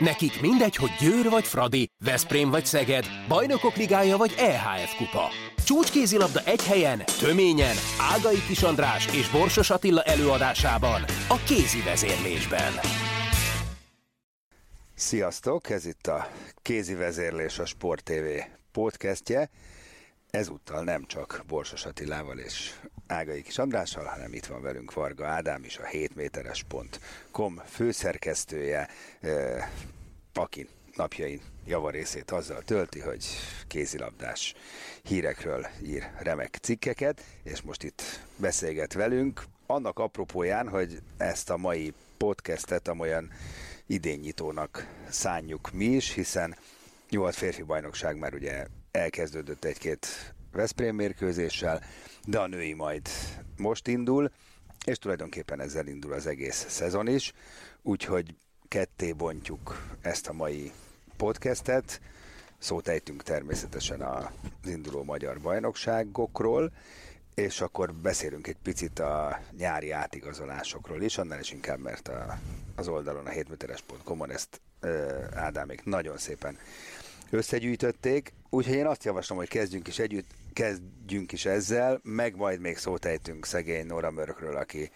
Nekik mindegy, hogy Győr vagy Fradi, Veszprém vagy Szeged, Bajnokok Ligája vagy EHF Kupa. Csúcskézilabda egy helyen, töményen, Ágai Kis András és Borsos Attila előadásában, a kézi vezérlésben. Sziasztok, ez itt a Kézi Vezérlés a Sport TV podcastje. Ezúttal nem csak Borsos Attilával és Ágai Kis Andrással, hanem itt van velünk Varga Ádám is, a 7méteres.com főszerkesztője, eh, aki napjain javarészét azzal tölti, hogy kézilabdás hírekről ír remek cikkeket, és most itt beszélget velünk, annak apropóján, hogy ezt a mai podcastet amolyan idénnyitónak szánjuk mi is, hiszen nyugat férfi bajnokság már ugye elkezdődött egy-két Veszprém mérkőzéssel, de a női majd most indul, és tulajdonképpen ezzel indul az egész szezon is, úgyhogy ketté bontjuk ezt a mai podcastet, szót ejtünk természetesen az induló magyar bajnokságokról, és akkor beszélünk egy picit a nyári átigazolásokról is, annál is inkább, mert a, az oldalon, a 7méteres.com-on ezt ö, Ádámék nagyon szépen összegyűjtötték, úgyhogy én azt javaslom, hogy kezdjünk is együtt, kezdjünk is ezzel, meg majd még szót ejtünk szegény Nora Mörökről, aki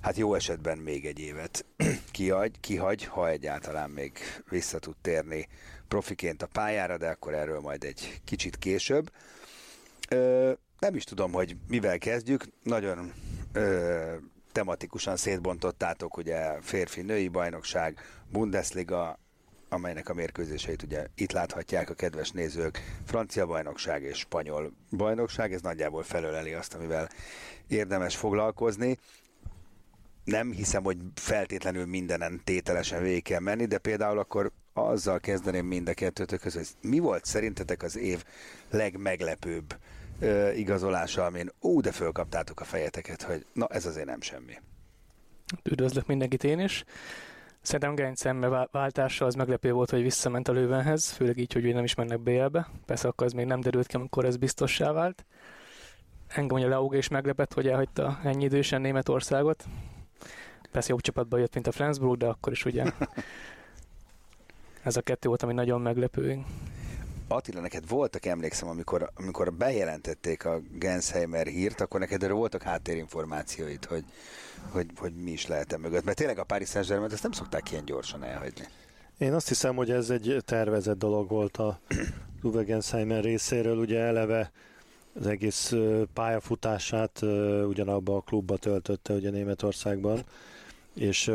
hát jó esetben még egy évet kihagy, kihagy, ha egyáltalán még vissza tud térni profiként a pályára, de akkor erről majd egy kicsit később. Ö, nem is tudom, hogy mivel kezdjük, nagyon ö, tematikusan szétbontottátok, ugye férfi-női bajnokság, Bundesliga, amelynek a mérkőzéseit ugye itt láthatják a kedves nézők, francia bajnokság és spanyol bajnokság, ez nagyjából felöleli azt, amivel érdemes foglalkozni. Nem hiszem, hogy feltétlenül mindenen tételesen végig kell menni, de például akkor azzal kezdeném mind a kettőtök között, hogy mi volt szerintetek az év legmeglepőbb ö, igazolása, amin ú, de fölkaptátok a fejeteket, hogy na ez azért nem semmi. Üdvözlök mindenkit én is. Szerintem szembe váltása az meglepő volt, hogy visszament a lővenhez, főleg így, hogy nem is mennek BL-be. Persze akkor ez még nem derült ki, amikor ez biztossá vált. Engem ugye Leauga is meglepett, hogy elhagyta ennyi idősen Németországot. Persze jobb csapatba jött, mint a Flensburg, de akkor is ugye ez a kettő volt, ami nagyon meglepő. Attila, neked voltak, emlékszem, amikor, amikor bejelentették a Gensheimer hírt, akkor neked erről voltak háttérinformációid, hogy, hogy, hogy mi is lehet e mögött. Mert tényleg a Paris Saint-Germain ezt nem szokták ilyen gyorsan elhagyni. Én azt hiszem, hogy ez egy tervezett dolog volt a Uwe Gensheimer részéről. Ugye eleve az egész pályafutását ugyanabba a klubba töltötte, ugye Németországban és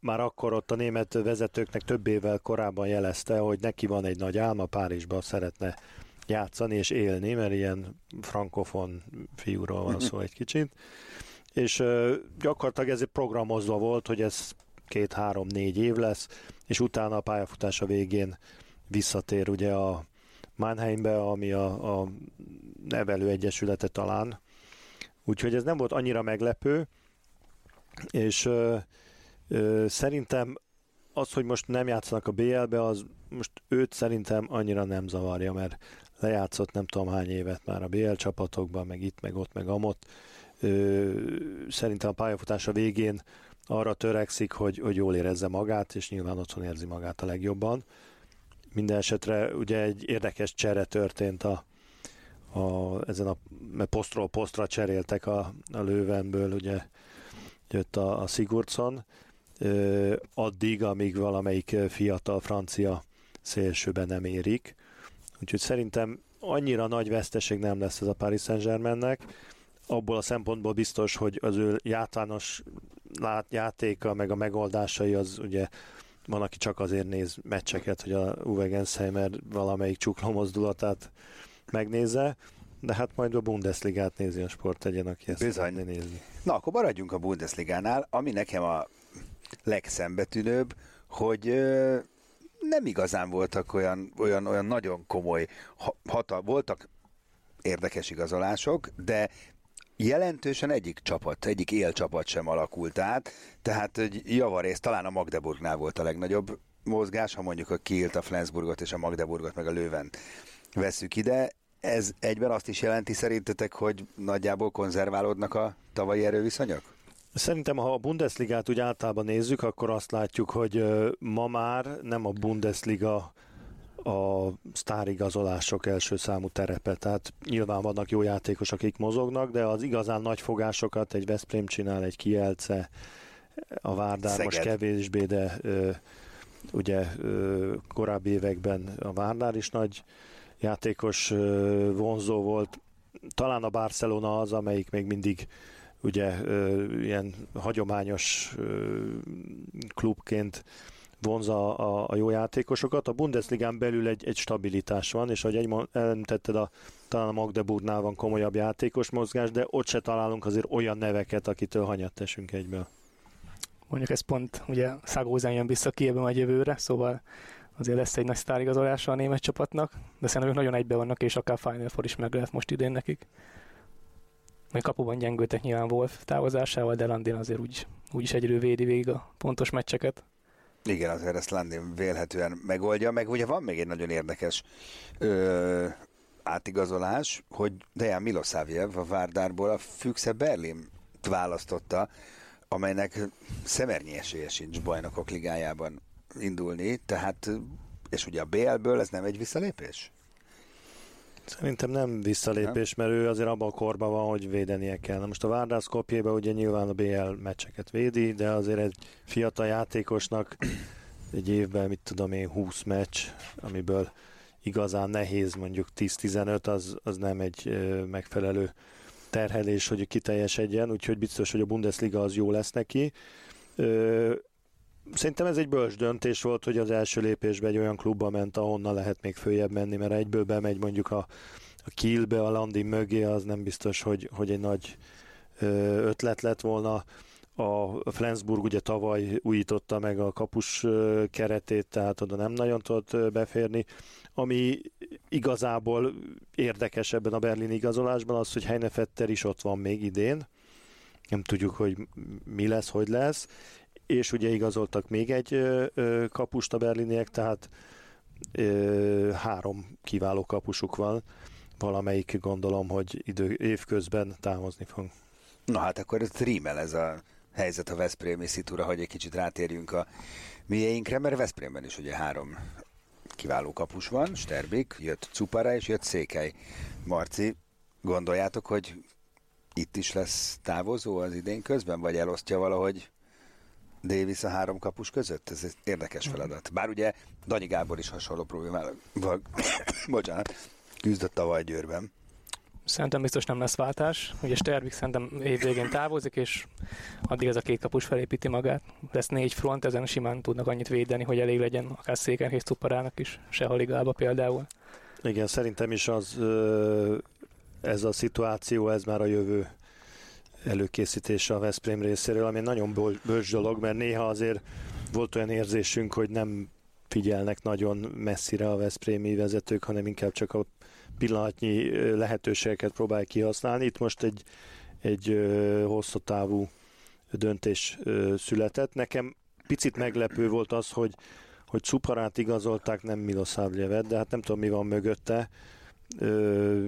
már akkor ott a német vezetőknek több évvel korábban jelezte, hogy neki van egy nagy álma, Párizsban szeretne játszani és élni, mert ilyen frankofon fiúról van szó egy kicsit. És gyakorlatilag ez egy programozva volt, hogy ez két-három-négy év lesz, és utána a pályafutása végén visszatér ugye a Mannheimbe, ami a, a nevelő egyesülete talán. Úgyhogy ez nem volt annyira meglepő, és Szerintem az, hogy most nem játszanak a BL-be, az most őt szerintem annyira nem zavarja, mert lejátszott nem tudom hány évet már a BL csapatokban, meg itt, meg ott, meg amott. Szerintem a pályafutása végén arra törekszik, hogy, hogy jól érezze magát, és nyilván otthon érzi magát a legjobban. Minden esetre ugye egy érdekes csere történt a, a, ezen a mert posztról posztra cseréltek a, a lővenből, ugye jött a, a Sigurdsson, addig, amíg valamelyik fiatal francia szélsőben nem érik. Úgyhogy szerintem annyira nagy veszteség nem lesz ez a Paris Saint-Germainnek. Abból a szempontból biztos, hogy az ő játános játéka, meg a megoldásai az ugye van, aki csak azért néz meccseket, hogy a Uwe Gensheimer valamelyik csukló mozdulatát megnézze, de hát majd a Bundesligát nézi a sport egyen, aki ezt Bizony. nézni. Na, akkor maradjunk a Bundesligánál, ami nekem a legszembetűnőbb, hogy nem igazán voltak olyan, olyan, olyan nagyon komoly hatal, voltak érdekes igazolások, de jelentősen egyik csapat, egyik élcsapat sem alakult át, tehát hogy javarész talán a Magdeburgnál volt a legnagyobb mozgás, ha mondjuk a Kielt, a Flensburgot és a Magdeburgot meg a Lőven veszük ide, ez egyben azt is jelenti szerintetek, hogy nagyjából konzerválódnak a tavalyi erőviszonyok? Szerintem, ha a Bundesligát úgy általában nézzük, akkor azt látjuk, hogy ma már nem a Bundesliga a sztárigazolások első számú terepe. Tehát nyilván vannak jó játékosok, akik mozognak, de az igazán nagy fogásokat egy Veszprém csinál, egy Kielce, a Várdár Szeged. most kevésbé, de ö, ugye ö, korábbi években a Várdár is nagy játékos ö, vonzó volt. Talán a Barcelona az, amelyik még mindig ugye ilyen hagyományos klubként vonza a, a jó játékosokat. A Bundesligán belül egy, egy stabilitás van, és ahogy említetted, a, talán a Magdeburgnál van komolyabb játékos mozgás, de ott se találunk azért olyan neveket, akitől hanyat teszünk egyből. Mondjuk ez pont ugye Szagózán jön vissza Kievbe majd jövőre, szóval azért lesz egy nagy sztárigazolása a német csapatnak, de szerintem ők nagyon egybe vannak, és akár Final Four is meg lehet most idén nekik. Még kapuban gyengültek nyilván Wolf távozásával, de Landin azért úgy, úgy is egyről védi végig a pontos meccseket. Igen, azért ezt Landin vélhetően megoldja, meg ugye van még egy nagyon érdekes ö, átigazolás, hogy Dejan Milosavjev a Várdárból a Füchse Berlin választotta, amelynek szemernyi esélye sincs bajnokok ligájában indulni, tehát és ugye a BL-ből ez nem egy visszalépés? Szerintem nem visszalépés, mert ő azért abban a korban van, hogy védenie kell. Na most a Várdász kopjébe ugye nyilván a BL meccseket védi, de azért egy fiatal játékosnak egy évben, mit tudom én, 20 meccs, amiből igazán nehéz, mondjuk 10-15, az, az nem egy megfelelő terhelés, hogy kiteljesedjen, úgyhogy biztos, hogy a Bundesliga az jó lesz neki. Szerintem ez egy bölcs döntés volt, hogy az első lépésben egy olyan klubba ment, ahonnan lehet még följebb menni, mert egyből bemegy mondjuk a, a Kielbe, a Landi mögé, az nem biztos, hogy, hogy egy nagy ötlet lett volna. A Flensburg ugye tavaly újította meg a kapus keretét, tehát oda nem nagyon tudott beférni. Ami igazából érdekes ebben a Berlin igazolásban az, hogy Heinefetter is ott van még idén. Nem tudjuk, hogy mi lesz, hogy lesz és ugye igazoltak még egy kapust a berliniek, tehát három kiváló kapusuk van, valamelyik gondolom, hogy idő, évközben távozni fog. Na hát akkor ez rímel ez a helyzet a Veszprémi szitúra, hogy egy kicsit rátérjünk a miéinkre, mert Veszprémben is ugye három kiváló kapus van, Sterbik, jött Cupara és jött Székely. Marci, gondoljátok, hogy itt is lesz távozó az idén közben, vagy elosztja valahogy Davis a három kapus között? Ez egy érdekes feladat. Bár ugye Danyi Gábor is hasonló problémával, bocsánat, küzdött tavaly Győrben. Szerintem biztos nem lesz váltás. Ugye Sterbik szerintem év végén távozik, és addig ez a két kapus felépíti magát. Lesz négy front, ezen simán tudnak annyit védeni, hogy elég legyen akár és Tuparának is, se Haligába például. Igen, szerintem is az ez a szituáció, ez már a jövő előkészítése a Veszprém részéről, ami nagyon bölcs dolog, mert néha azért volt olyan érzésünk, hogy nem figyelnek nagyon messzire a Veszprémi vezetők, hanem inkább csak a pillanatnyi lehetőségeket próbálják kihasználni. Itt most egy, egy hosszú távú döntés született. Nekem picit meglepő volt az, hogy, hogy Cuparát igazolták, nem Milosavljevet, de hát nem tudom, mi van mögötte. Ö,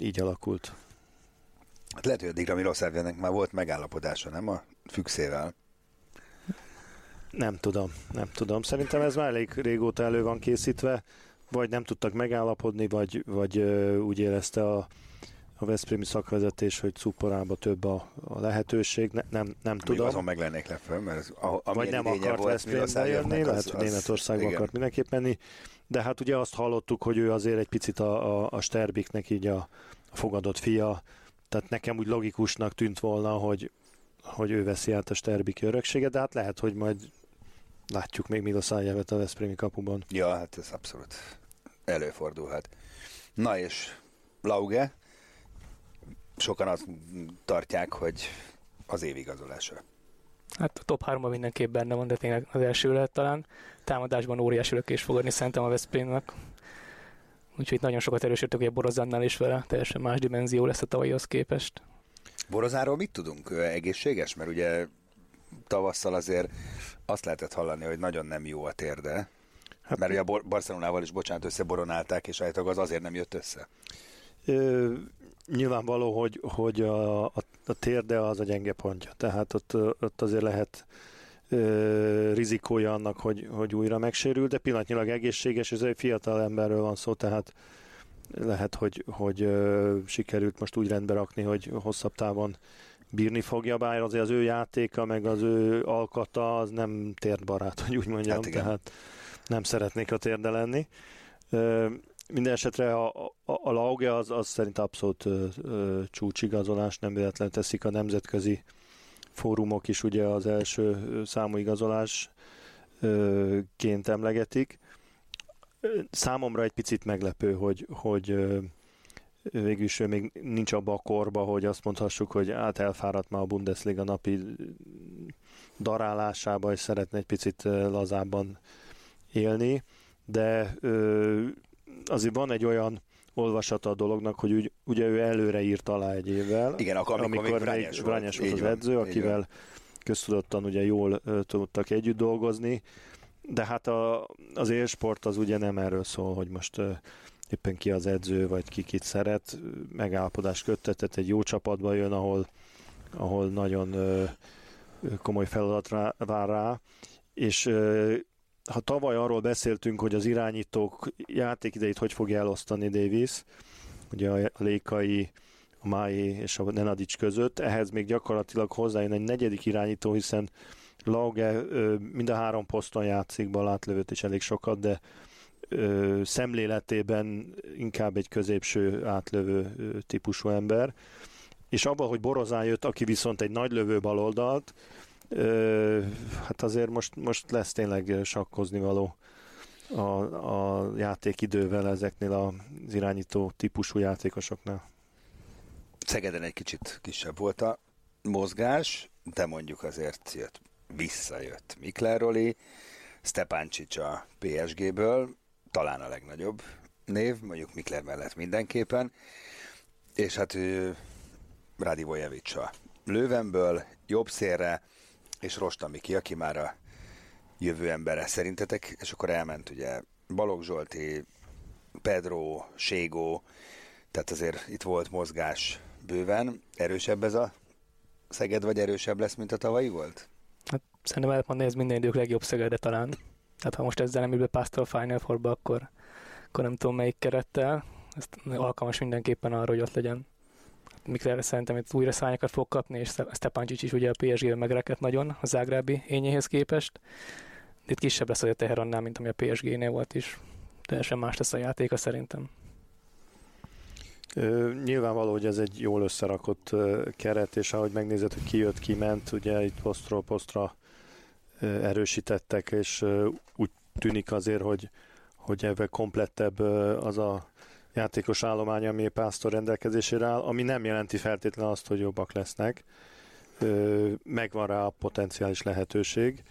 így alakult. Hát lehet, hogy addigra Milosevjenek már volt megállapodása, nem a fükszével? Nem tudom, nem tudom. Szerintem ez már elég régóta elő van készítve, vagy nem tudtak megállapodni, vagy, vagy úgy érezte a, a Veszprémi szakvezetés, hogy Cuporába több a, a lehetőség, ne, nem, nem tudom. azon meg lennék lepve, mert a, vagy nem akart Veszprémbe jönni, lehet, hogy Németországba igen. akart mindenképp menni, de hát ugye azt hallottuk, hogy ő azért egy picit a, a, a Sterbiknek így a, a fogadott fia, tehát nekem úgy logikusnak tűnt volna, hogy, hogy ő veszi át a Sterbik örökséget, de hát lehet, hogy majd látjuk még Milosavljevet a Veszprémi kapuban. Ja, hát ez abszolút előfordulhat. Na és Lauge, sokan azt tartják, hogy az évigazolása. Hát a top 3 mindenképp benne van, de tényleg az első lehet talán. Támadásban óriási lökés fogadni szerintem a Veszprémnek. Úgyhogy nagyon sokat erősödtök, hogy a Borozánnál is vele teljesen más dimenzió lesz a tavalyhoz képest. Borozáról mit tudunk? Egészséges? Mert ugye tavasszal azért azt lehetett hallani, hogy nagyon nem jó a térde. Hát, mert ugye a Barcelonával is, bocsánat, összeboronálták, és állítólag az azért nem jött össze. Ö, nyilvánvaló, hogy, hogy a, a, a térde az a gyenge pontja, tehát ott, ott azért lehet ö, rizikója annak, hogy, hogy újra megsérül, de pillanatnyilag egészséges, ez egy fiatal emberről van szó, tehát lehet, hogy, hogy ö, sikerült most úgy rendbe rakni, hogy hosszabb távon bírni fogja, bár azért az ő játéka, meg az ő alkata, az nem barát, hogy úgy mondjam, hát tehát nem szeretnék a térde lenni. Ö, minden esetre a, a, a Lauge az, az szerint abszolút ö, ö, csúcsigazolás, nem véletlenül teszik a nemzetközi fórumok is ugye az első számú igazolásként emlegetik. Számomra egy picit meglepő, hogy, hogy végül is még nincs abba a korba, hogy azt mondhassuk, hogy át elfáradt már a Bundesliga napi darálásába, és szeretne egy picit lazábban élni, de azért van egy olyan olvasata a dolognak, hogy úgy, ugye ő előre írt alá egy évvel. Igen, akkor, amikor, amikor még Vrányes volt, volt az van, edző, akivel köztudottan ugye jól uh, tudtak együtt dolgozni, de hát a, az élsport az ugye nem erről szól, hogy most uh, éppen ki az edző, vagy ki kit szeret, megállapodást köttetett, egy jó csapatba jön, ahol, ahol nagyon uh, komoly feladat rá, vár rá, és ha tavaly arról beszéltünk, hogy az irányítók játékidejét hogy fogja elosztani Davis, ugye a Lékai, a Mái és a Nenadics között, ehhez még gyakorlatilag hozzájön egy negyedik irányító, hiszen Lauge mind a három poszton játszik, bal átlövőt is elég sokat, de szemléletében inkább egy középső átlövő típusú ember. És abban, hogy Borozán jött, aki viszont egy nagy lövő baloldalt, Ö, hát azért most, most lesz tényleg sakkozni való a, a játékidővel ezeknél az irányító típusú játékosoknál. Szegeden egy kicsit kisebb volt a mozgás, de mondjuk azért jött, visszajött Mikler Roli, Stepáncsics a PSG-ből, talán a legnagyobb név, mondjuk Mikler mellett mindenképpen, és hát ő Radivojevics a Lővenből, jobb szélre, és Rosta Miki, aki már a jövő embere szerintetek, és akkor elment ugye Balogh Zsolti, Pedro, Ségó, tehát azért itt volt mozgás bőven. Erősebb ez a Szeged, vagy erősebb lesz, mint a tavalyi volt? Hát szerintem lehet mondani, ez minden idők legjobb Szegede talán. Tehát ha most ezzel nem ül be Pastor Final four akkor, akkor nem tudom melyik kerettel. Ezt alkalmas mindenképpen arra, hogy ott legyen. Mikler szerintem itt újra szányokat fog kapni, és Stepancic is ugye a PSG-ben megrekedt nagyon a Zágrábi ényéhez képest. De itt kisebb lesz a teher annál, mint ami a PSG-nél volt is. Teljesen más lesz a játéka szerintem. Ö, nyilvánvaló, hogy ez egy jól összerakott keret, és ahogy megnézed, hogy ki jött, ki ment, ugye itt posztról posztra erősítettek, és úgy tűnik azért, hogy, hogy ebben komplettebb az a játékos állomány, ami Pásztor rendelkezésére áll, ami nem jelenti feltétlenül azt, hogy jobbak lesznek. Megvan rá a potenciális lehetőség.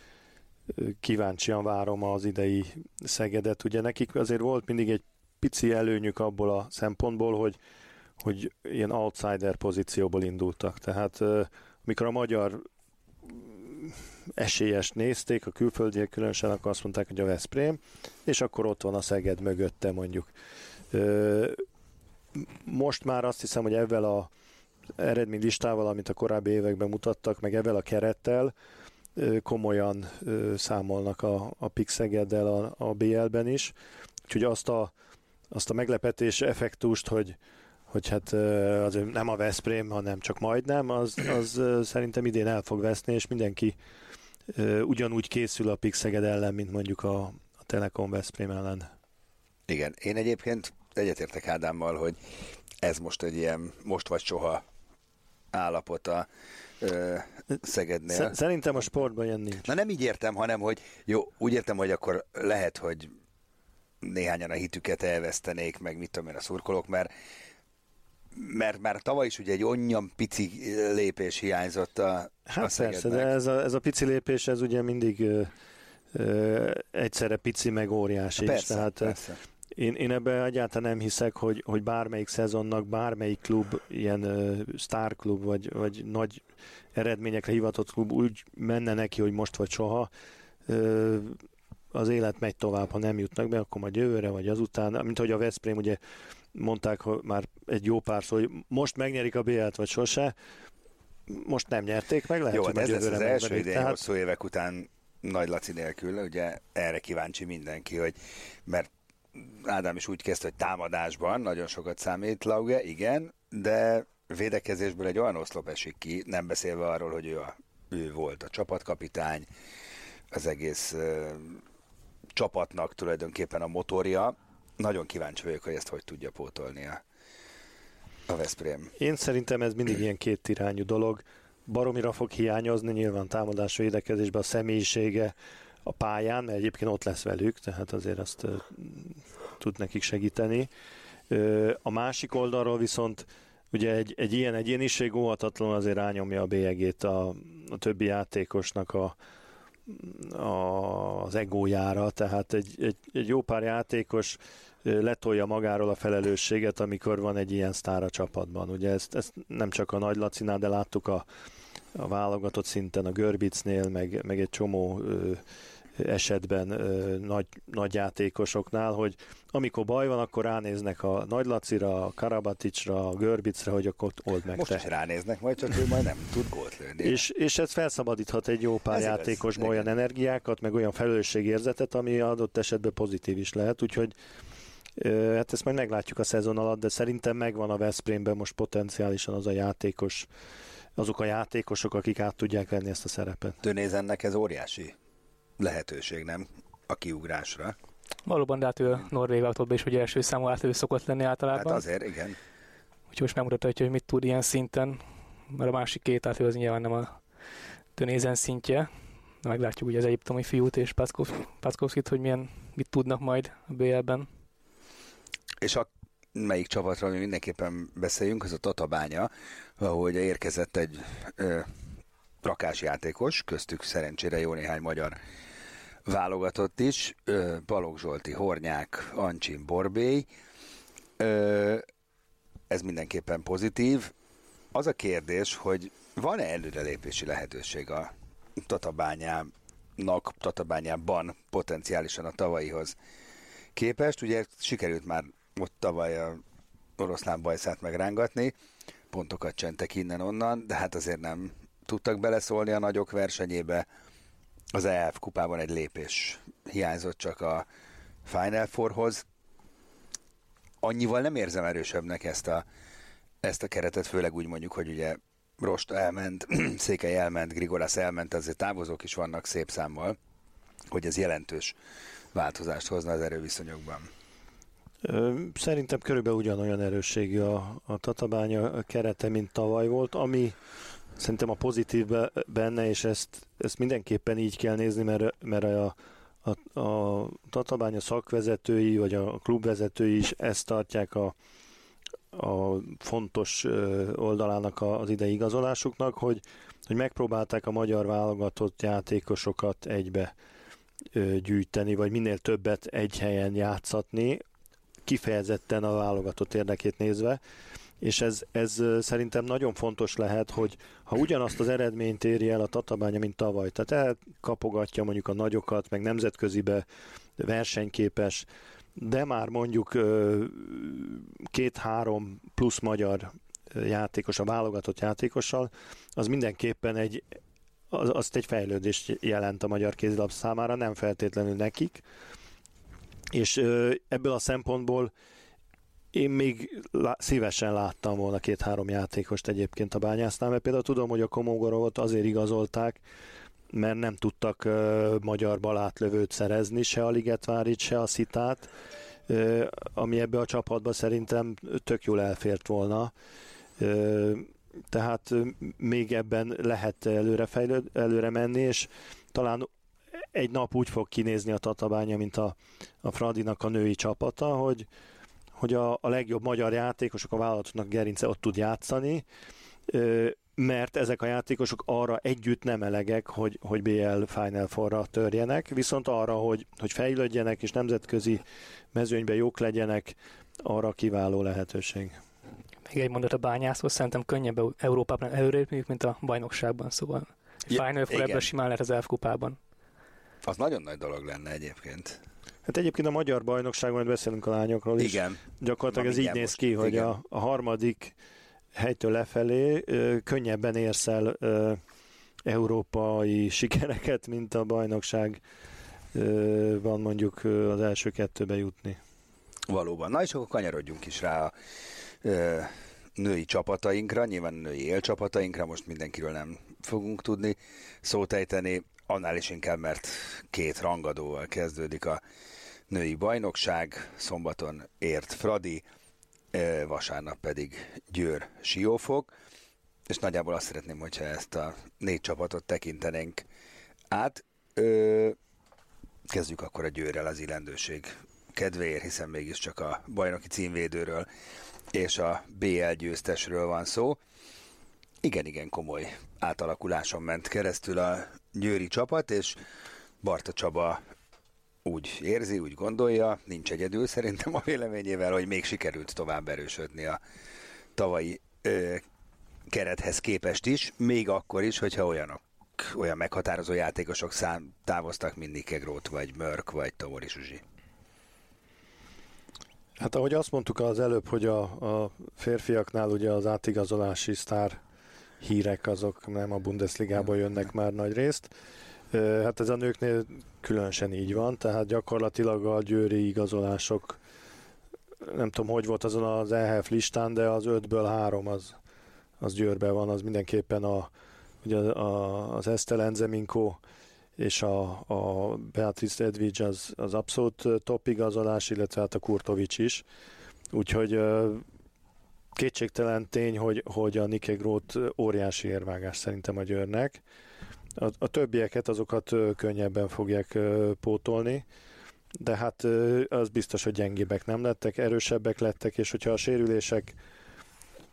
Kíváncsian várom az idei Szegedet. Ugye nekik azért volt mindig egy pici előnyük abból a szempontból, hogy, hogy ilyen outsider pozícióból indultak. Tehát amikor a magyar esélyes nézték, a külföldiek különösen, akkor azt mondták, hogy a Veszprém, és akkor ott van a Szeged mögötte mondjuk. Most már azt hiszem, hogy ezzel a eredménylistával, amit a korábbi években mutattak, meg ezzel a kerettel komolyan számolnak a, a Pixegeddel a, a BL-ben is. Úgyhogy azt a, azt a meglepetés effektust, hogy, hogy hát azért nem a Veszprém, hanem csak majdnem, az, az szerintem idén el fog veszni, és mindenki ugyanúgy készül a Pixeged ellen, mint mondjuk a, a Telekom Veszprém ellen. Igen, én egyébként egyetértek Ádámmal, hogy ez most egy ilyen most vagy soha állapota ö, Szegednél. Szerintem a sportban ilyen nincs. Na nem így értem, hanem hogy jó, úgy értem, hogy akkor lehet, hogy néhányan a hitüket elvesztenék, meg mit tudom én a szurkolók, mert mert már tavaly is ugye egy onnan pici lépés hiányzott a, hát a Szegednek. persze, de ez a, ez a pici lépés, ez ugye mindig ö, ö, egyszerre pici meg óriási. Persze, tehát, persze. Én, én ebben egyáltalán nem hiszek, hogy, hogy bármelyik szezonnak bármelyik klub, ilyen uh, sztárklub, vagy, vagy nagy eredményekre hivatott klub úgy menne neki, hogy most vagy soha. Uh, az élet megy tovább, ha nem jutnak be, akkor majd jövőre, vagy azután, mint hogy a Veszprém ugye mondták hogy már egy jó párszor, hogy most megnyerik a BL-t, vagy sose, most nem nyerték meg, lehet, Jó, hogy hát ez lesz az első idén tehát... hosszú évek után nagy Laci nélkül, ugye erre kíváncsi mindenki, hogy mert Ádám is úgy kezdte, hogy támadásban nagyon sokat számít Lauge, igen, de védekezésből egy olyan oszlop esik ki, nem beszélve arról, hogy ő, a, ő volt a csapatkapitány, az egész uh, csapatnak tulajdonképpen a motorja. Nagyon kíváncsi vagyok, hogy ezt hogy tudja pótolni a, a Veszprém. Én szerintem ez mindig ilyen két irányú dolog. Baromira fog hiányozni nyilván támadás védekezésben a személyisége a pályán, mert egyébként ott lesz velük, tehát azért azt uh, tud nekik segíteni. A másik oldalról viszont ugye egy, egy ilyen egyéniség óhatatlan azért rányomja a bélyegét a, a többi játékosnak a, az egójára, tehát egy, egy, egy jó pár játékos letolja magáról a felelősséget, amikor van egy ilyen sztár a csapatban. Ugye ezt, ezt nem csak a Nagy Lacinál, de láttuk a, a válogatott szinten a Görbicnél, meg, meg egy csomó ö, esetben nagy, nagy játékosoknál, hogy amikor baj van, akkor ránéznek a Nagy Lacira, a Karabaticsra, a Görbicre, hogy akkor old meg Most te. is ránéznek, majd csak ő majd nem tud gólt lőni. És, és ez felszabadíthat egy jó pár Ez igaz, olyan igen. energiákat, meg olyan felelősségérzetet, ami adott esetben pozitív is lehet, úgyhogy hát ezt majd meglátjuk a szezon alatt, de szerintem megvan a Veszprémben most potenciálisan az a játékos, azok a játékosok, akik át tudják venni ezt a szerepet. Dönézennek ez óriási lehetőség, nem? A kiugrásra. Valóban, de hát ő a Norvég autóban is ugye első számú átlövő szokott lenni Hát általában. azért, igen. Úgyhogy most megmutatja, hogy mit tud ilyen szinten, mert a másik két átlövő az nyilván nem a Dönézen szintje. De meglátjuk ugye az egyiptomi fiút és Packovskit, hogy milyen, mit tudnak majd a BL-ben. És a melyik csapatról mi mindenképpen beszéljünk, az a Tatabánya, ahol ugye érkezett egy ö, rakásjátékos, köztük szerencsére jó néhány magyar válogatott is, Balogh Zsolti, Hornyák, Ancsin, Borbély. Ez mindenképpen pozitív. Az a kérdés, hogy van-e előrelépési lehetőség a Tatabányának, Tatabányában potenciálisan a tavalyihoz képest. Ugye sikerült már ott tavaly a oroszlán bajszát megrángatni, pontokat csentek innen-onnan, de hát azért nem tudtak beleszólni a nagyok versenyébe. Az EF kupában egy lépés hiányzott csak a Final Fourhoz. Annyival nem érzem erősebbnek ezt a, ezt a keretet, főleg úgy mondjuk, hogy ugye Rost elment, Székely elment, Grigorász elment, azért távozók is vannak szép számmal, hogy ez jelentős változást hozna az erőviszonyokban. Szerintem körülbelül ugyanolyan erősségű a, a Tatabánya kerete, mint tavaly volt, ami szerintem a pozitív be- benne, és ezt, ezt mindenképpen így kell nézni, mert, mert a, a, a Tatabánya szakvezetői, vagy a klubvezetői is ezt tartják a, a fontos oldalának az idei igazolásuknak, hogy, hogy megpróbálták a magyar válogatott játékosokat egybe gyűjteni, vagy minél többet egy helyen játszatni, kifejezetten a válogatott érdekét nézve, és ez, ez szerintem nagyon fontos lehet, hogy ha ugyanazt az eredményt éri el a Tatabánya, mint tavaly, tehát elkapogatja mondjuk a nagyokat, meg nemzetközibe versenyképes, de már mondjuk két-három plusz magyar játékos, a válogatott játékossal, az mindenképpen egy, az, azt egy fejlődést jelent a magyar kézilab számára, nem feltétlenül nekik, és ebből a szempontból én még lá- szívesen láttam volna két-három játékost egyébként a bányásznál, mert például tudom, hogy a Komogorovot azért igazolták, mert nem tudtak ö, magyar balátlövőt szerezni, se a Ligetvárit, se a Szitát, ö, ami ebbe a csapatba szerintem tök jól elfért volna. Ö, tehát még ebben lehet előre, fejlőd, előre menni, és talán egy nap úgy fog kinézni a Tatabánya, mint a, a Fradinak a női csapata, hogy, hogy a, a legjobb magyar játékosok a vállalatoknak gerince ott tud játszani, mert ezek a játékosok arra együtt nem elegek, hogy, hogy BL Final Four-ra törjenek, viszont arra, hogy, hogy fejlődjenek és nemzetközi mezőnyben jók legyenek, arra kiváló lehetőség. Még egy mondat a bányászhoz, szerintem könnyebb Eu- Európában előrépniük, mint a bajnokságban, szóval Ja, Final Four ebből simán lehet az elf kupában. Az nagyon nagy dolog lenne egyébként. Hát egyébként a magyar bajnokságon, majd beszélünk a lányokról is. Igen. Gyakorlatilag ez így néz ki, hogy a, a harmadik helytől lefelé ö, könnyebben érsz el ö, európai sikereket, mint a bajnokság ö, van mondjuk az első kettőbe jutni. Valóban. Na és akkor kanyarodjunk is rá a ö, női csapatainkra, nyilván női élcsapatainkra, most mindenkiről nem fogunk tudni szót ejteni, annál is inkább, mert két rangadóval kezdődik a női bajnokság, szombaton ért Fradi, vasárnap pedig Győr Siófok, és nagyjából azt szeretném, hogyha ezt a négy csapatot tekintenénk át. Ö, kezdjük akkor a Győrrel az illendőség kedvéért, hiszen mégiscsak a bajnoki címvédőről és a BL győztesről van szó. Igen, igen komoly átalakuláson ment keresztül a győri csapat, és Barta Csaba úgy érzi, úgy gondolja, nincs egyedül szerintem a véleményével, hogy még sikerült tovább erősödni a tavalyi ö, kerethez képest is, még akkor is, hogyha olyanok, olyan meghatározó játékosok szám távoztak, mint Nikegrót, vagy Mörk, vagy Tomori Zsuzsi. Hát ahogy azt mondtuk az előbb, hogy a, a férfiaknál ugye az átigazolási sztár hírek azok nem a Bundesligából jönnek már nagy részt. Hát ez a nőknél különösen így van, tehát gyakorlatilag a győri igazolások nem tudom, hogy volt azon az EHF listán, de az ötből három az, az Győrben van, az mindenképpen a, ugye a, az Esztel Enzeminko és a, a Beatrice Edwidge az, az abszolút top igazolás, illetve hát a Kurtovics is. Úgyhogy kétségtelen tény, hogy, hogy a Nike Groth óriási érvágás szerintem a Győrnek. A, a többieket azokat könnyebben fogják pótolni, de hát az biztos, hogy gyengébbek nem lettek, erősebbek lettek, és hogyha a sérülések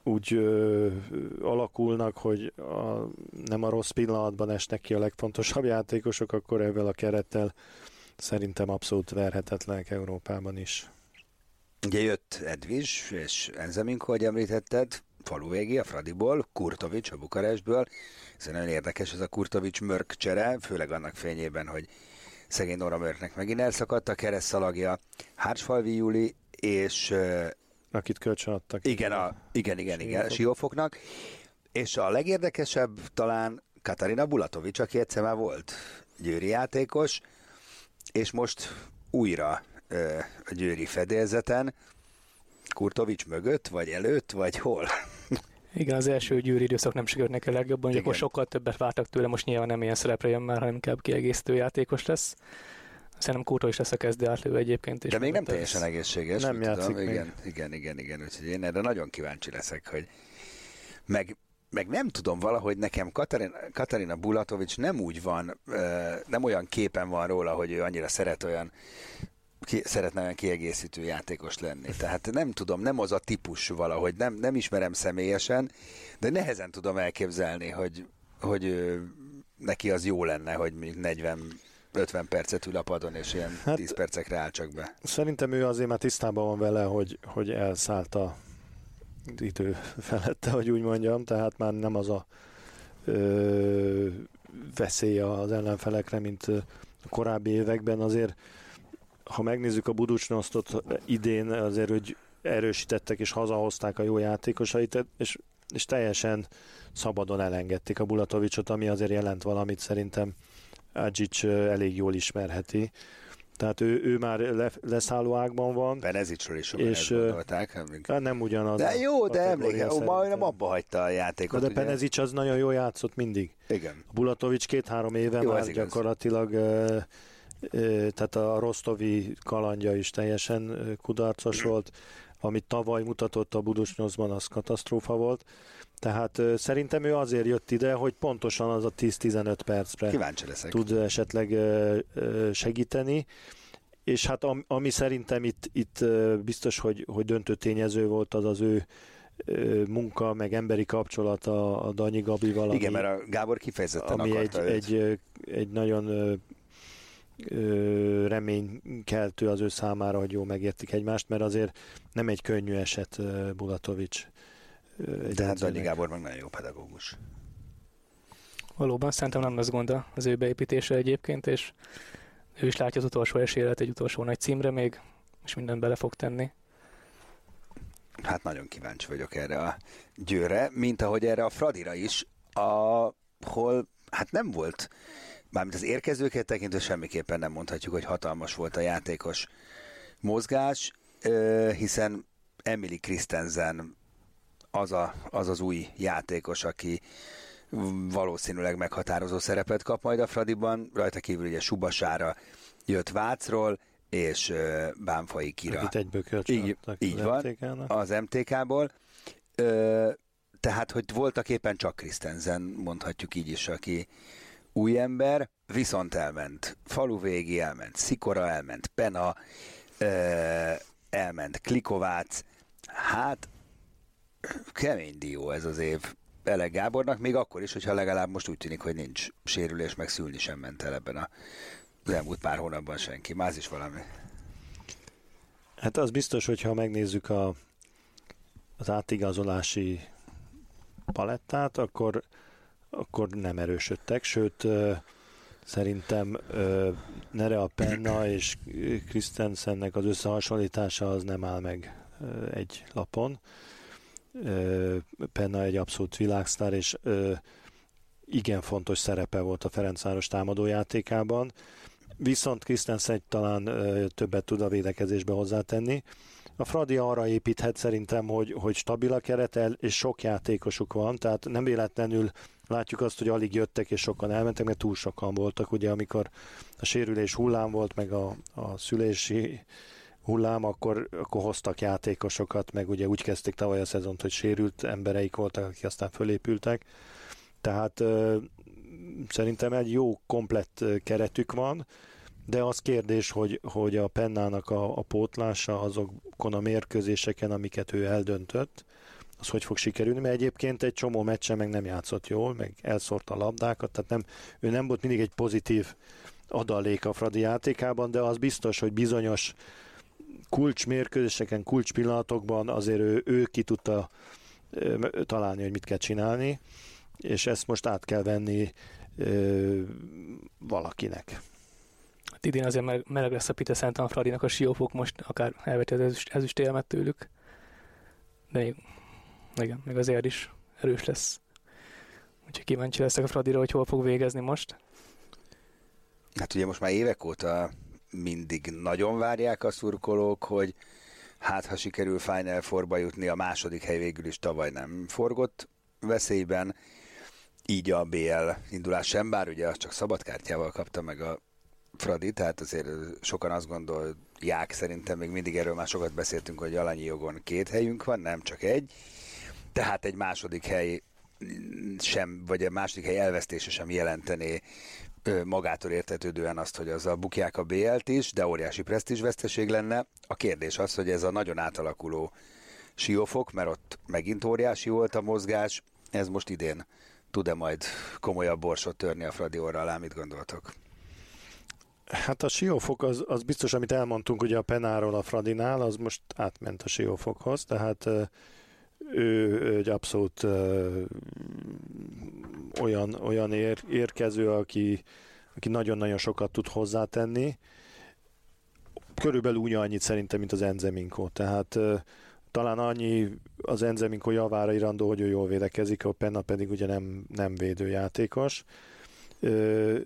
úgy ö, alakulnak, hogy a, nem a rossz pillanatban esnek ki a legfontosabb játékosok, akkor ezzel a kerettel szerintem abszolút verhetetlenek Európában is. Ugye jött Edvis és Enzeminko, hogy említetted, faluvégi a Fradiból, Kurtovics a Bukarestből. Ez nagyon érdekes ez a Kurtovics-Mörk csere, főleg annak fényében, hogy szegény Nora Mörknek megint elszakadt a keresztszalagja. Hársfalvi Júli és... Akit kölcsönadtak. Igen, a, igen, igen, igen, Siófoknak. És a legérdekesebb talán Katarina Bulatovics, aki egyszer már volt győri játékos, és most újra a győri fedélzeten, Kurtovics mögött, vagy előtt, vagy hol? Igen, az első győri időszak nem sikerült neki a legjobban, hogy akkor sokkal többet vártak tőle, most nyilván nem ilyen szerepre jön már, hanem inkább kiegészítő játékos lesz. Szerintem Kurto is lesz a kezdő átlő egyébként. És De még nem teljesen lesz. egészséges. Nem játszik tudom. Igen, igen, igen, igen, úgyhogy én erre nagyon kíváncsi leszek, hogy meg, meg nem tudom valahogy nekem Katarina, Katarina Bulatovics nem úgy van, nem olyan képen van róla, hogy ő annyira szeret olyan ki, szeretne olyan kiegészítő játékos lenni. Tehát nem tudom, nem az a típus valahogy, nem, nem ismerem személyesen, de nehezen tudom elképzelni, hogy, hogy neki az jó lenne, hogy 40 50 percet ül a padon, és ilyen hát, 10 percekre áll csak be. Szerintem ő azért már tisztában van vele, hogy, hogy elszállt a idő felette, hogy úgy mondjam, tehát már nem az a ö, veszély az ellenfelekre, mint a korábbi években. Azért ha megnézzük a Buducsnosztot idén, azért, hogy erősítettek és hazahozták a jó játékosait, és, és teljesen szabadon elengedték a Bulatovicsot, ami azért jelent valamit, szerintem Adzsics elég jól ismerheti. Tehát ő, ő már le, leszálló ágban van. Benezicsről is és, gondolták. Amíg... Hát nem ugyanaz. De jó, de emléke, majdnem abba hagyta a játékot. De, de Penezics az nagyon jól játszott mindig. Igen. A Bulatovics két-három éve jó, már gyakorlatilag igaz tehát a Rostovi kalandja is teljesen kudarcos volt, amit tavaly mutatott a Budusnyozban, az katasztrófa volt. Tehát szerintem ő azért jött ide, hogy pontosan az a 10-15 percre tud esetleg segíteni. És hát ami szerintem itt, itt biztos, hogy, hogy döntő tényező volt, az az ő munka, meg emberi kapcsolata a Danyi Gabival. Igen, ami, mert a Gábor kifejezetten ami egy, egy, egy nagyon reménykeltő az ő számára, hogy jó megértik egymást, mert azért nem egy könnyű eset Bulatovics. De hát Danyi Gábor meg nagyon jó pedagógus. Valóban, szerintem nem lesz gond az ő beépítése egyébként, és ő is látja az utolsó esélyet egy utolsó nagy címre még, és minden bele fog tenni. Hát nagyon kíváncsi vagyok erre a győre, mint ahogy erre a Fradira is, ahol hát nem volt, mármint az érkezőket tekintve semmiképpen nem mondhatjuk, hogy hatalmas volt a játékos mozgás, hiszen Emily Christensen az, a, az az új játékos, aki valószínűleg meghatározó szerepet kap majd a Fradiban, rajta kívül ugye Subasára jött Vácról, és Bánfai Kira. Akit egyből így, így van, MTK-nak. az MTK-ból. Uh, tehát, hogy voltak éppen csak Christensen, mondhatjuk így is, aki új ember, viszont elment Faluvégi, elment Szikora, elment Pena, elment Klikovác. Hát, kemény dió ez az év Elek Gábornak, még akkor is, hogyha legalább most úgy tűnik, hogy nincs sérülés, meg szülni sem ment el ebben a elmúlt pár hónapban senki. Más is valami. Hát az biztos, hogyha megnézzük a, az átigazolási palettát, akkor, akkor nem erősödtek, sőt szerintem Nere a Penna és Christensennek az összehasonlítása az nem áll meg egy lapon. Penna egy abszolút világsztár, és igen fontos szerepe volt a Ferencváros támadójátékában viszont Christensen talán többet tud a védekezésbe hozzátenni. A Fradi arra építhet szerintem, hogy, hogy stabil a keretel, és sok játékosuk van, tehát nem véletlenül látjuk azt, hogy alig jöttek, és sokan elmentek, mert túl sokan voltak, ugye amikor a sérülés hullám volt, meg a, a szülési hullám, akkor, akkor hoztak játékosokat, meg ugye úgy kezdték tavaly a szezont, hogy sérült embereik voltak, akik aztán fölépültek. Tehát szerintem egy jó komplett keretük van, de az kérdés, hogy, hogy a Pennának a, a pótlása azokon a mérkőzéseken, amiket ő eldöntött, az hogy fog sikerülni, mert egyébként egy csomó meccsen meg nem játszott jól, meg elszórta a labdákat, tehát nem, ő nem volt mindig egy pozitív adalék a Fradi játékában, de az biztos, hogy bizonyos kulcs mérkőzéseken, kulcs pillanatokban azért ő, ő ki tudta találni, hogy mit kell csinálni, és ezt most át kell venni ö, valakinek. Hát idén azért meleg lesz a Peter Szentan Fradinak a siófok, most akár elveti az ezüst, ezüst élmet tőlük. De még, igen, még azért is erős lesz. Úgyhogy kíváncsi leszek a Fradira, hogy hol fog végezni most. Hát ugye most már évek óta mindig nagyon várják a szurkolók, hogy hát ha sikerül Final Fourba jutni, a második hely végül is tavaly nem forgott veszélyben így a BL indulás sem, bár ugye az csak szabadkártyával kapta meg a Fradi, tehát azért sokan azt gondolják, szerintem még mindig erről már sokat beszéltünk, hogy alanyi jogon két helyünk van, nem csak egy, tehát egy második hely sem, vagy a második hely elvesztése sem jelentené magától értetődően azt, hogy az a bukják a BL-t is, de óriási veszteség lenne. A kérdés az, hogy ez a nagyon átalakuló siófok, mert ott megint óriási volt a mozgás, ez most idén tud-e majd komolyabb borsot törni a Fradi orra alá, mit gondoltok? Hát a siófok az, az biztos, amit elmondtunk ugye a Penáról a Fradinál, az most átment a siófokhoz, tehát ő egy abszolút ö, olyan, olyan ér, érkező, aki, aki nagyon-nagyon sokat tud hozzátenni. Körülbelül úgy annyit szerintem, mint az Enzeminko. Tehát ö, talán annyi az Enzeminko javára irandó, hogy ő jól védekezik, a Penna pedig ugye nem, nem védőjátékos. Ö,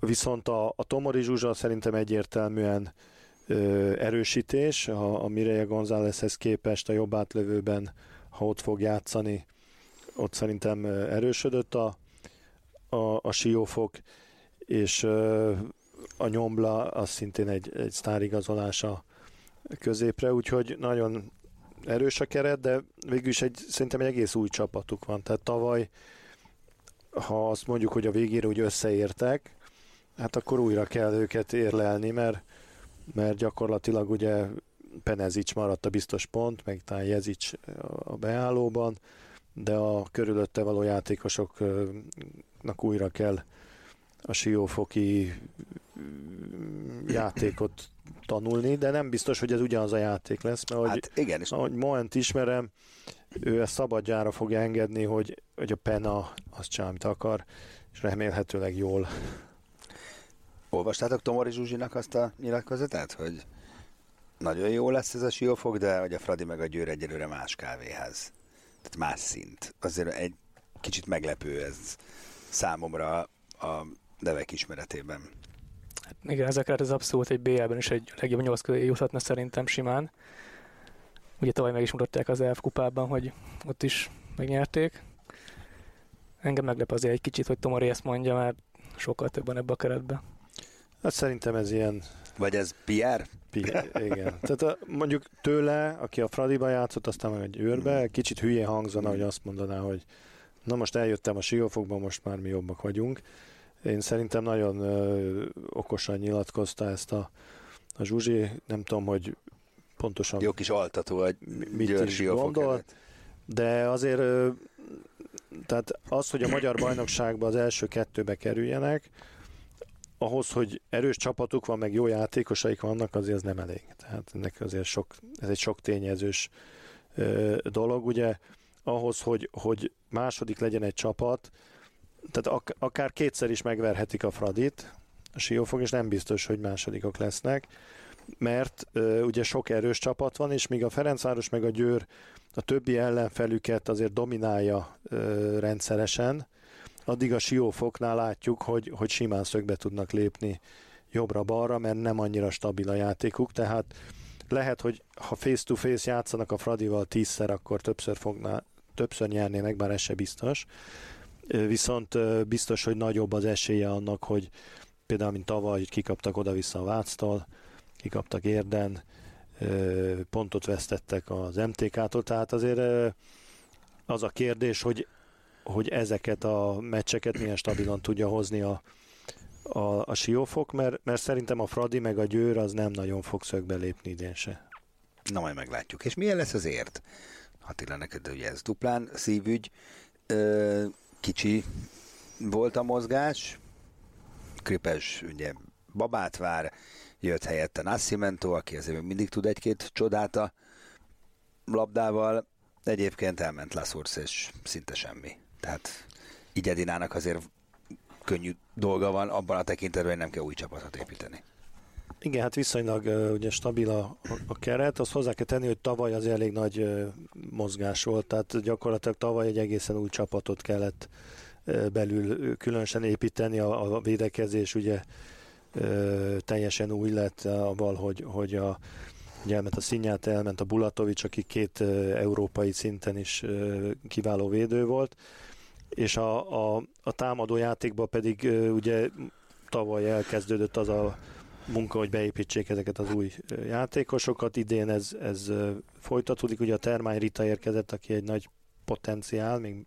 viszont a, a Tomori Zsuzsa szerintem egyértelműen ö, erősítés, a, a Mireia Gonzálezhez képest a jobb átlövőben, ha ott fog játszani, ott szerintem erősödött a, a, a siófok, és ö, a Nyombla az szintén egy, egy sztárigazolása középre, úgyhogy nagyon erős a keret, de végül is egy, szerintem egy egész új csapatuk van. Tehát tavaly, ha azt mondjuk, hogy a végére úgy összeértek, hát akkor újra kell őket érlelni, mert, mert gyakorlatilag ugye Penezics maradt a biztos pont, meg talán Jezics a beállóban, de a körülötte való játékosoknak újra kell a siófoki játékot tanulni, de nem biztos, hogy ez ugyanaz a játék lesz, mert ahogy, hát igen, és... ahogy Moent ismerem, ő ezt szabadjára fogja engedni, hogy, hogy a Pena azt csinál, amit akar, és remélhetőleg jól. Olvastátok Tomori Zsuzsinak azt a nyilatkozatát, hogy nagyon jó lesz ez a siófok, de hogy a Fradi meg a Győr egyelőre más kávéház. Tehát más szint. Azért egy kicsit meglepő ez számomra a nevek ismeretében. Hát igen, ezekre ez abszolút egy BL-ben is egy legjobb nyolc közé juthatna szerintem simán. Ugye tavaly meg is mutatták az ELF kupában, hogy ott is megnyerték. Engem meglep azért egy kicsit, hogy Tomori ezt mondja, mert sokkal több van ebbe a keretbe. Hát szerintem ez ilyen... Vagy ez PR? PR igen. Tehát a, mondjuk tőle, aki a Fradiba játszott, aztán meg egy őrbe, hmm. kicsit hülye hangzana, hogy azt mondaná, hogy na most eljöttem a siófokba, most már mi jobbak vagyunk. Én szerintem nagyon ö, okosan nyilatkozta ezt a, a Zsuzsi, nem tudom, hogy pontosan... Jó kis altató, hogy mit is gondol, de azért ö, tehát az, hogy a magyar bajnokságban az első kettőbe kerüljenek, ahhoz, hogy erős csapatuk van, meg jó játékosaik vannak, azért ez nem elég. Tehát ennek azért sok, ez egy sok tényezős ö, dolog. Ugye ahhoz, hogy, hogy második legyen egy csapat, tehát ak- akár kétszer is megverhetik a Fradit, a Siófok, és nem biztos, hogy másodikok lesznek, mert ö, ugye sok erős csapat van, és míg a Ferencváros meg a Győr a többi ellenfelüket azért dominálja ö, rendszeresen, addig a Siófoknál látjuk, hogy, hogy simán szögbe tudnak lépni jobbra-balra, mert nem annyira stabil a játékuk, tehát lehet, hogy ha face-to-face játszanak a Fradival tízszer, akkor többször, fogná, többször nyernének, bár ez se biztos. Viszont biztos, hogy nagyobb az esélye annak, hogy például, mint tavaly, hogy kikaptak oda-vissza a Váctól, kikaptak Érden, pontot vesztettek az MTK-tól, tehát azért az a kérdés, hogy, hogy ezeket a meccseket milyen stabilan tudja hozni a, a, a siófok, mert, mert szerintem a Fradi meg a Győr az nem nagyon fog szögbe lépni idén se. Na majd meglátjuk. És milyen lesz az ért? Attila, neked ugye ez duplán szívügy. Ö, kicsi volt a mozgás. Kripes ugye babát vár, jött helyette Nascimento, aki azért mindig tud egy-két csodát a labdával. Egyébként elment Laszorsz, és szinte semmi. Tehát így Edinának azért könnyű dolga van abban a tekintetben, hogy nem kell új csapatot építeni. Igen, hát viszonylag uh, ugye stabil a, a keret. Azt hozzá kell tenni, hogy tavaly az elég nagy uh, mozgás volt, tehát gyakorlatilag tavaly egy egészen új csapatot kellett uh, belül különösen építeni. A, a védekezés ugye teljesen új lett avval, hogy, hogy a, ugye elment a Szinyát, elment a Bulatovics, aki két európai szinten is kiváló védő volt, és a, a, a támadó játékban pedig ugye tavaly elkezdődött az a munka, hogy beépítsék ezeket az új játékosokat. Idén ez, ez folytatódik. Ugye a Termány Rita érkezett, aki egy nagy potenciál, még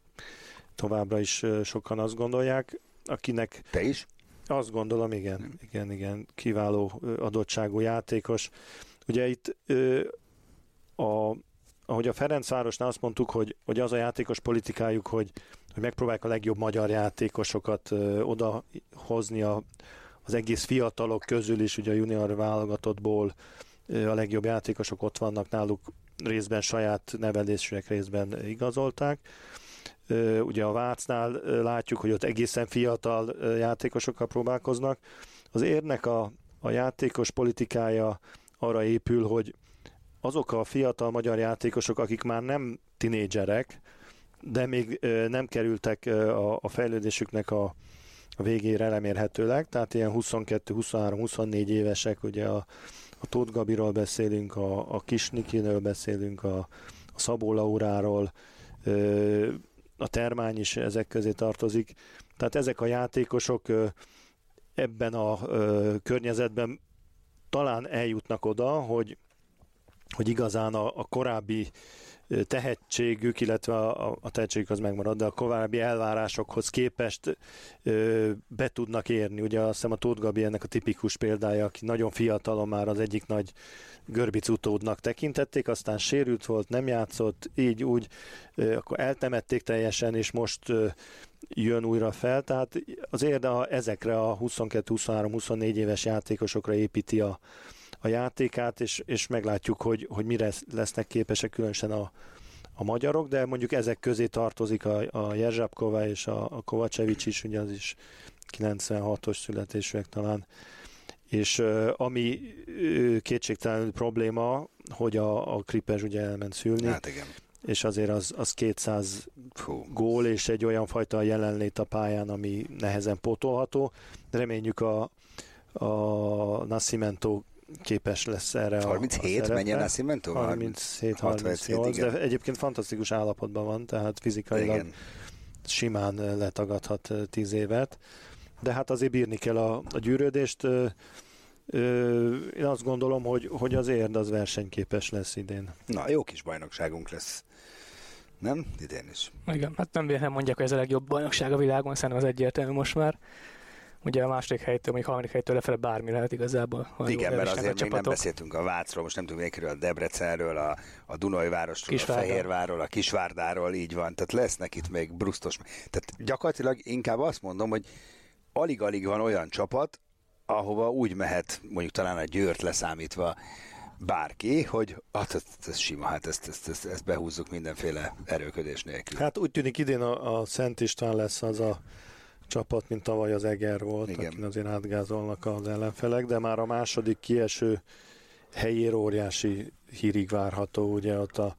továbbra is sokan azt gondolják, akinek... Te is? Azt gondolom, igen, igen, igen, kiváló adottságú játékos. Ugye itt a, ahogy a Ferencvárosnál azt mondtuk, hogy, hogy az a játékos politikájuk, hogy, hogy megpróbálják a legjobb magyar játékosokat oda hozni a, az egész fiatalok közül is, ugye a junior válogatottból a legjobb játékosok ott vannak náluk, részben saját nevelésűek, részben igazolták. Ugye a Vácnál látjuk, hogy ott egészen fiatal játékosokkal próbálkoznak. Az érnek a, a játékos politikája arra épül, hogy azok a fiatal magyar játékosok, akik már nem tinédzserek, de még nem kerültek a, a fejlődésüknek a, a végére remérhetőleg, tehát ilyen 22, 23, 24 évesek, ugye a, a Tóth Gabiról beszélünk, a, a Kisnikiről beszélünk, a, a Szabó Lauráról, a Termány is ezek közé tartozik. Tehát ezek a játékosok ebben a környezetben talán eljutnak oda, hogy, hogy igazán a, a korábbi tehetségük, illetve a, a tehetségük az megmarad, de a korábbi elvárásokhoz képest ö, be tudnak érni. Ugye azt hiszem a Tóth Gabi ennek a tipikus példája, aki nagyon fiatalon már az egyik nagy Görbic utódnak tekintették, aztán sérült volt, nem játszott, így úgy, ö, akkor eltemették teljesen, és most ö, jön újra fel, tehát az érde a, ezekre a 22-23-24 éves játékosokra építi a, a játékát, és, és meglátjuk, hogy, hogy mire lesznek képesek különösen a, a magyarok, de mondjuk ezek közé tartozik a, a Jerzsápkova és a, a Kovacevics is, ugye az is 96-os születésűek talán. És ami kétségtelenül probléma, hogy a, a Krippers ugye elment szülni, Hát igen. És azért az, az 200 Fú. gól, és egy olyan fajta jelenlét a pályán, ami nehezen pótolható. Reményük a, a Nascimento képes lesz erre a, 37, a a Nascimento? 37-38, de egyébként fantasztikus állapotban van, tehát fizikailag Igen. simán letagadhat 10 évet, de hát azért bírni kell a, a gyűrődést. Én azt gondolom, hogy, hogy az érd az versenyképes lesz idén. Na, jó kis bajnokságunk lesz. Nem? Idén is. Igen, hát nem véletlenül mondják, hogy ez a legjobb bajnokság a világon, szerintem az egyértelmű most már. Ugye a második helytől, még harmadik helytől lefele bármi lehet igazából. Igen, mert azért még nem beszéltünk a Vácról, most nem tudom végről, a Debrecenről, a, a Dunajvárosról, Kisvárda. a Fehérvárról, a Kisvárdáról, így van. Tehát lesznek itt még brusztos. Tehát gyakorlatilag inkább azt mondom, hogy alig-alig van olyan csapat, ahova úgy mehet, mondjuk talán a Győrt leszámítva bárki, hogy hát ez, ez sima, hát ezt, ezt, ezt, ezt behúzzuk mindenféle erőködés nélkül. Hát úgy tűnik idén a, a Szent István lesz az a csapat, mint tavaly az Eger volt, Igen. akin azért átgázolnak az ellenfelek, de már a második kieső helyér óriási hírig várható, ugye ott a,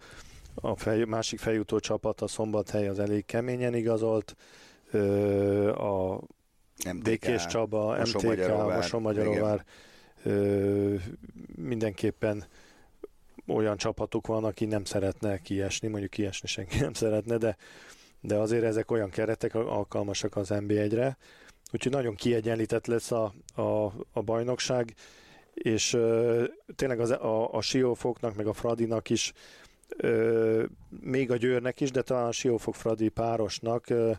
a fej, másik feljutó csapat, a Szombathely az elég keményen igazolt, ö, a MTK, Békés Csaba, MTK, ö, mindenképpen olyan csapatuk van, aki nem szeretne kiesni, mondjuk kiesni senki nem szeretne, de, de azért ezek olyan keretek alkalmasak az NB1-re, úgyhogy nagyon kiegyenlített lesz a, a, a bajnokság, és ö, tényleg az, a, a Siófoknak, meg a Fradinak is, ö, még a Győrnek is, de talán a Siófok-Fradi párosnak ö,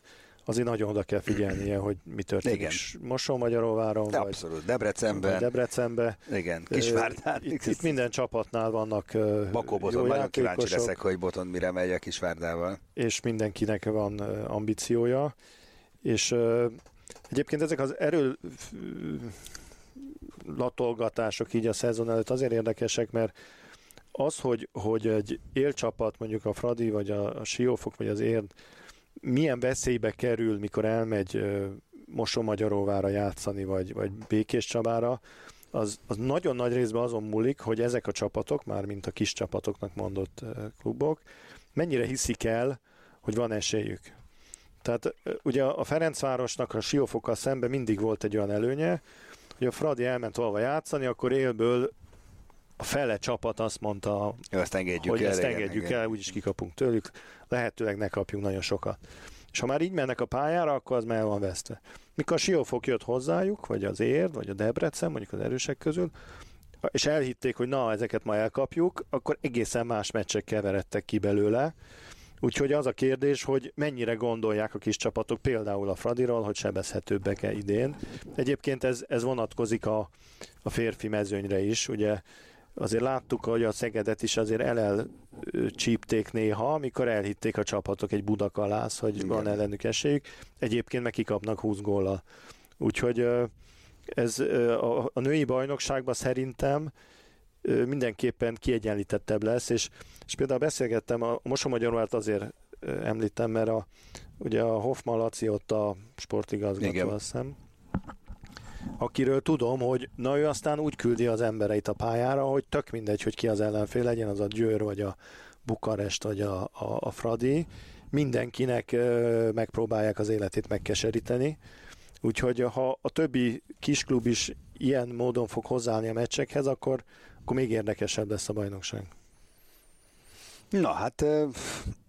azért nagyon oda kell figyelnie, hogy mi történik Igen. Mosonmagyaróváron, De vagy, abszolút, vagy Debrecenben, Debrecenbe. igen, Kisvárdán. Itt, itt minden csapatnál vannak ö, Bakó jó Boton, nagyon kíváncsi leszek, hogy Boton mire megy a Kisvárdával. és mindenkinek van ambíciója. És egyébként ezek az erő latolgatások így a szezon előtt azért érdekesek, mert az, hogy, hogy egy élcsapat, mondjuk a Fradi, vagy a, a Siófok, vagy az Érd, milyen veszélybe kerül, mikor elmegy ö, Mosonmagyaróvára játszani, vagy, vagy Békés Csabára, az, az nagyon nagy részben azon múlik, hogy ezek a csapatok, már mint a kis csapatoknak mondott klubok, mennyire hiszik el, hogy van esélyük. Tehát ugye a Ferencvárosnak a Siófokkal szemben mindig volt egy olyan előnye, hogy a Fradi elment valahol játszani, akkor élből a fele csapat azt mondta, Jó, ezt engedjük hogy el. ezt engedjük el, úgyis kikapunk tőlük, lehetőleg ne kapjunk nagyon sokat. És ha már így mennek a pályára, akkor az már van vesztve. Mikor a Siófok jött hozzájuk, vagy az Érd, vagy a Debrecen, mondjuk az erősek közül, és elhitték, hogy na, ezeket ma elkapjuk, akkor egészen más meccsek keveredtek ki belőle. Úgyhogy az a kérdés, hogy mennyire gondolják a kis csapatok, például a Fradiról, hogy sebezhetőbbek-e idén. Egyébként ez, ez vonatkozik a, a férfi mezőnyre is, ugye azért láttuk, hogy a Szegedet is azért elel csípték néha, amikor elhitték a csapatok egy budakalász, hogy Igen. van ellenük esélyük. Egyébként meg kikapnak 20 góllal. Úgyhogy ez a, a női bajnokságban szerintem mindenképpen kiegyenlítettebb lesz, és, és például beszélgettem, a Mosomagyaróvát azért említem, mert a, ugye a Hoffman Laci ott a sportigazgató, azt hiszem, akiről tudom, hogy na ő aztán úgy küldi az embereit a pályára, hogy tök mindegy, hogy ki az ellenfél legyen, az a Győr, vagy a Bukarest, vagy a, a, a Fradi, mindenkinek ö, megpróbálják az életét megkeseríteni, úgyhogy ha a többi kisklub is ilyen módon fog hozzáállni a meccsekhez, akkor, akkor még érdekesebb lesz a bajnokság. Na hát ö,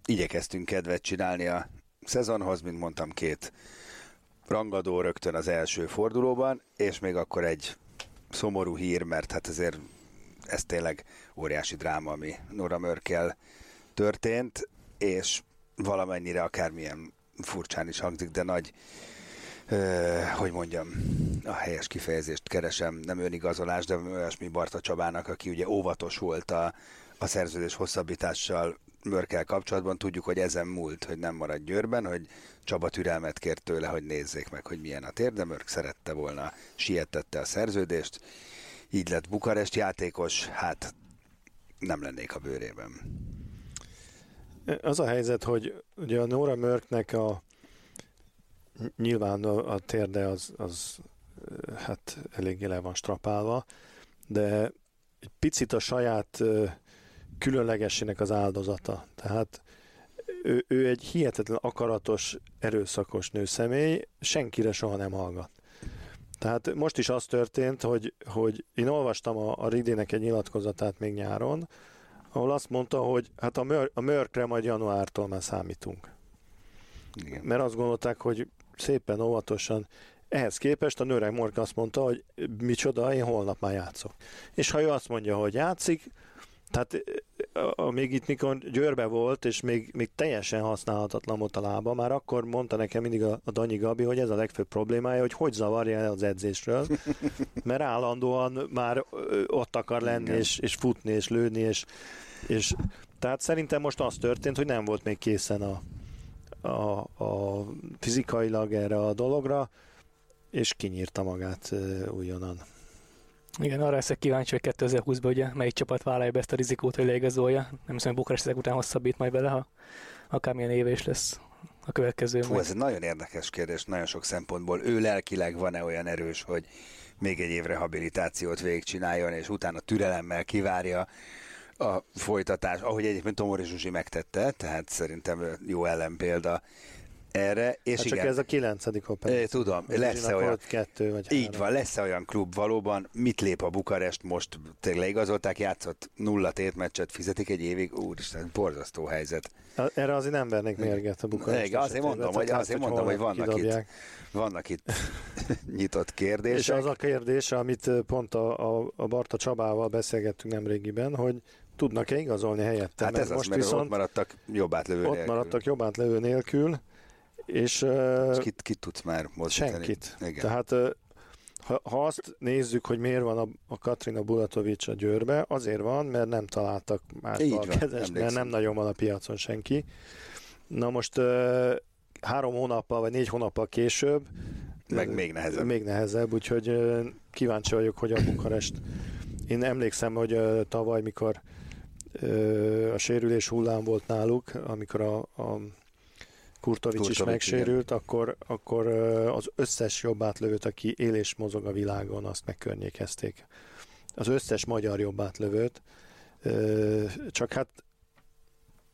igyekeztünk kedvet csinálni a szezonhoz, mint mondtam, két rangadó rögtön az első fordulóban, és még akkor egy szomorú hír, mert hát azért ez tényleg óriási dráma, ami Nora Mörkel történt, és valamennyire akármilyen furcsán is hangzik, de nagy ö, hogy mondjam, a helyes kifejezést keresem, nem önigazolás, de olyasmi Barta Csabának, aki ugye óvatos volt a, a szerződés hosszabbítással Mörkel kapcsolatban, tudjuk, hogy ezen múlt, hogy nem marad Győrben, hogy Csaba türelmet kért tőle, hogy nézzék meg, hogy milyen a tér, de Mörk szerette volna, sietette a szerződést, így lett Bukarest játékos, hát nem lennék a bőrében. Az a helyzet, hogy ugye a Nora Mörknek a nyilván a térde az, az hát eléggé le van strapálva, de egy picit a saját különlegessének az áldozata. Tehát ő, ő egy hihetetlen akaratos, erőszakos nőszemély, senkire soha nem hallgat. Tehát most is az történt, hogy, hogy én olvastam a, a Ridének egy nyilatkozatát még nyáron, ahol azt mondta, hogy hát a, mör, a mörkre majd januártól már számítunk. Igen. Mert azt gondolták, hogy szépen óvatosan ehhez képest a Nőreg Morka azt mondta, hogy micsoda, én holnap már játszok. És ha ő azt mondja, hogy játszik, tehát a, még itt, mikor Győrbe volt, és még, még teljesen használhatatlan volt a lába, már akkor mondta nekem mindig a, a Danyi Gabi, hogy ez a legfőbb problémája, hogy hogy zavarja el az edzésről, mert állandóan már ott akar lenni, és, és futni, és lőni, és, és tehát szerintem most az történt, hogy nem volt még készen a, a, a fizikailag erre a dologra, és kinyírta magát újonnan. Igen, arra leszek kíváncsi, hogy 2020-ban ugye melyik csapat vállalja be ezt a rizikót, hogy leigazolja. Nem hiszem, hogy Bukarest ezek után hosszabbít majd bele, ha akármilyen éve is lesz a következő. Fú, ez egy nagyon érdekes kérdés, nagyon sok szempontból. Ő lelkileg van-e olyan erős, hogy még egy év rehabilitációt végigcsináljon, és utána türelemmel kivárja a folytatás, ahogy egyébként Tomori Zsuzsi megtette, tehát szerintem jó ellenpélda erre. És hát igen, csak ez a kilencedik operáció. É, tudom, lesz-e olyan, kettő vagy így három. van, lesz-e olyan klub valóban, mit lép a Bukarest, most tényleg leigazolták, játszott nulla tétmeccset, fizetik egy évig, úristen, borzasztó helyzet. Erre azért nem vernék mérget a Bukarest. Igen, azért mondom, hogy, azért mondom, hogy vannak itt, vannak itt nyitott kérdések. És az a kérdés, amit pont a, a, a Barta Csabával beszélgettünk nemrégiben, hogy tudnak-e igazolni helyette? Hát ez most az, viszont ott maradtak jobb átlövő ott nélkül. maradtak jobb átlövő nélkül, és, és kit, kit tudsz már mozdítani? Senkit. Igen. Tehát ha, ha azt nézzük, hogy miért van a, a Katrina Bulatovics a Győrbe, azért van, mert nem találtak más kezes, mert nem nagyon van a piacon senki. Na most három hónappal vagy négy hónappal később meg még nehezebb. Még nehezebb, úgyhogy kíváncsi vagyok, hogy a Bukarest. Én emlékszem, hogy tavaly, mikor a sérülés hullám volt náluk, amikor a, a Kurtovics, Kurtovics is megsérült, akkor, akkor az összes jobb átlövőt, aki él és mozog a világon, azt megkörnyékezték. Az összes magyar jobb átlövőt. Csak hát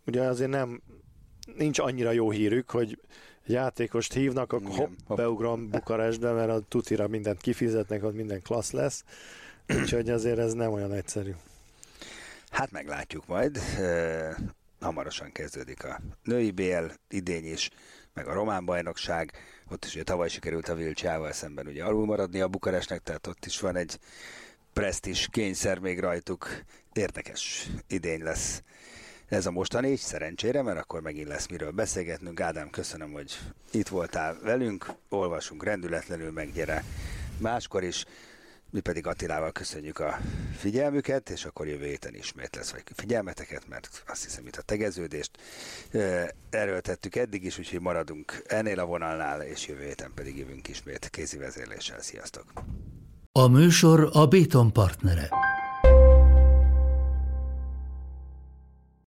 ugye azért nem nincs annyira jó hírük, hogy játékost hívnak, akkor hopp, hopp, beugrom Bukarestbe, mert a tutira mindent kifizetnek, ott minden klassz lesz. Úgyhogy azért ez nem olyan egyszerű. Hát meglátjuk majd hamarosan kezdődik a női BL idény is, meg a román bajnokság, ott is ugye tavaly sikerült a Vilcsával szemben ugye alul maradni a Bukarestnek, tehát ott is van egy presztis kényszer még rajtuk. Érdekes idény lesz ez a mostani, szerencsére, mert akkor megint lesz miről beszélgetnünk. Ádám, köszönöm, hogy itt voltál velünk, olvasunk rendületlenül, meg gyere máskor is. Mi pedig Attilával köszönjük a figyelmüket, és akkor jövő héten ismét lesz vagy figyelmeteket, mert azt hiszem itt a tegeződést erőltettük eddig is, úgyhogy maradunk ennél a vonalnál, és jövő héten pedig jövünk ismét kézi vezérléssel. Sziasztok! A műsor a Béton partnere.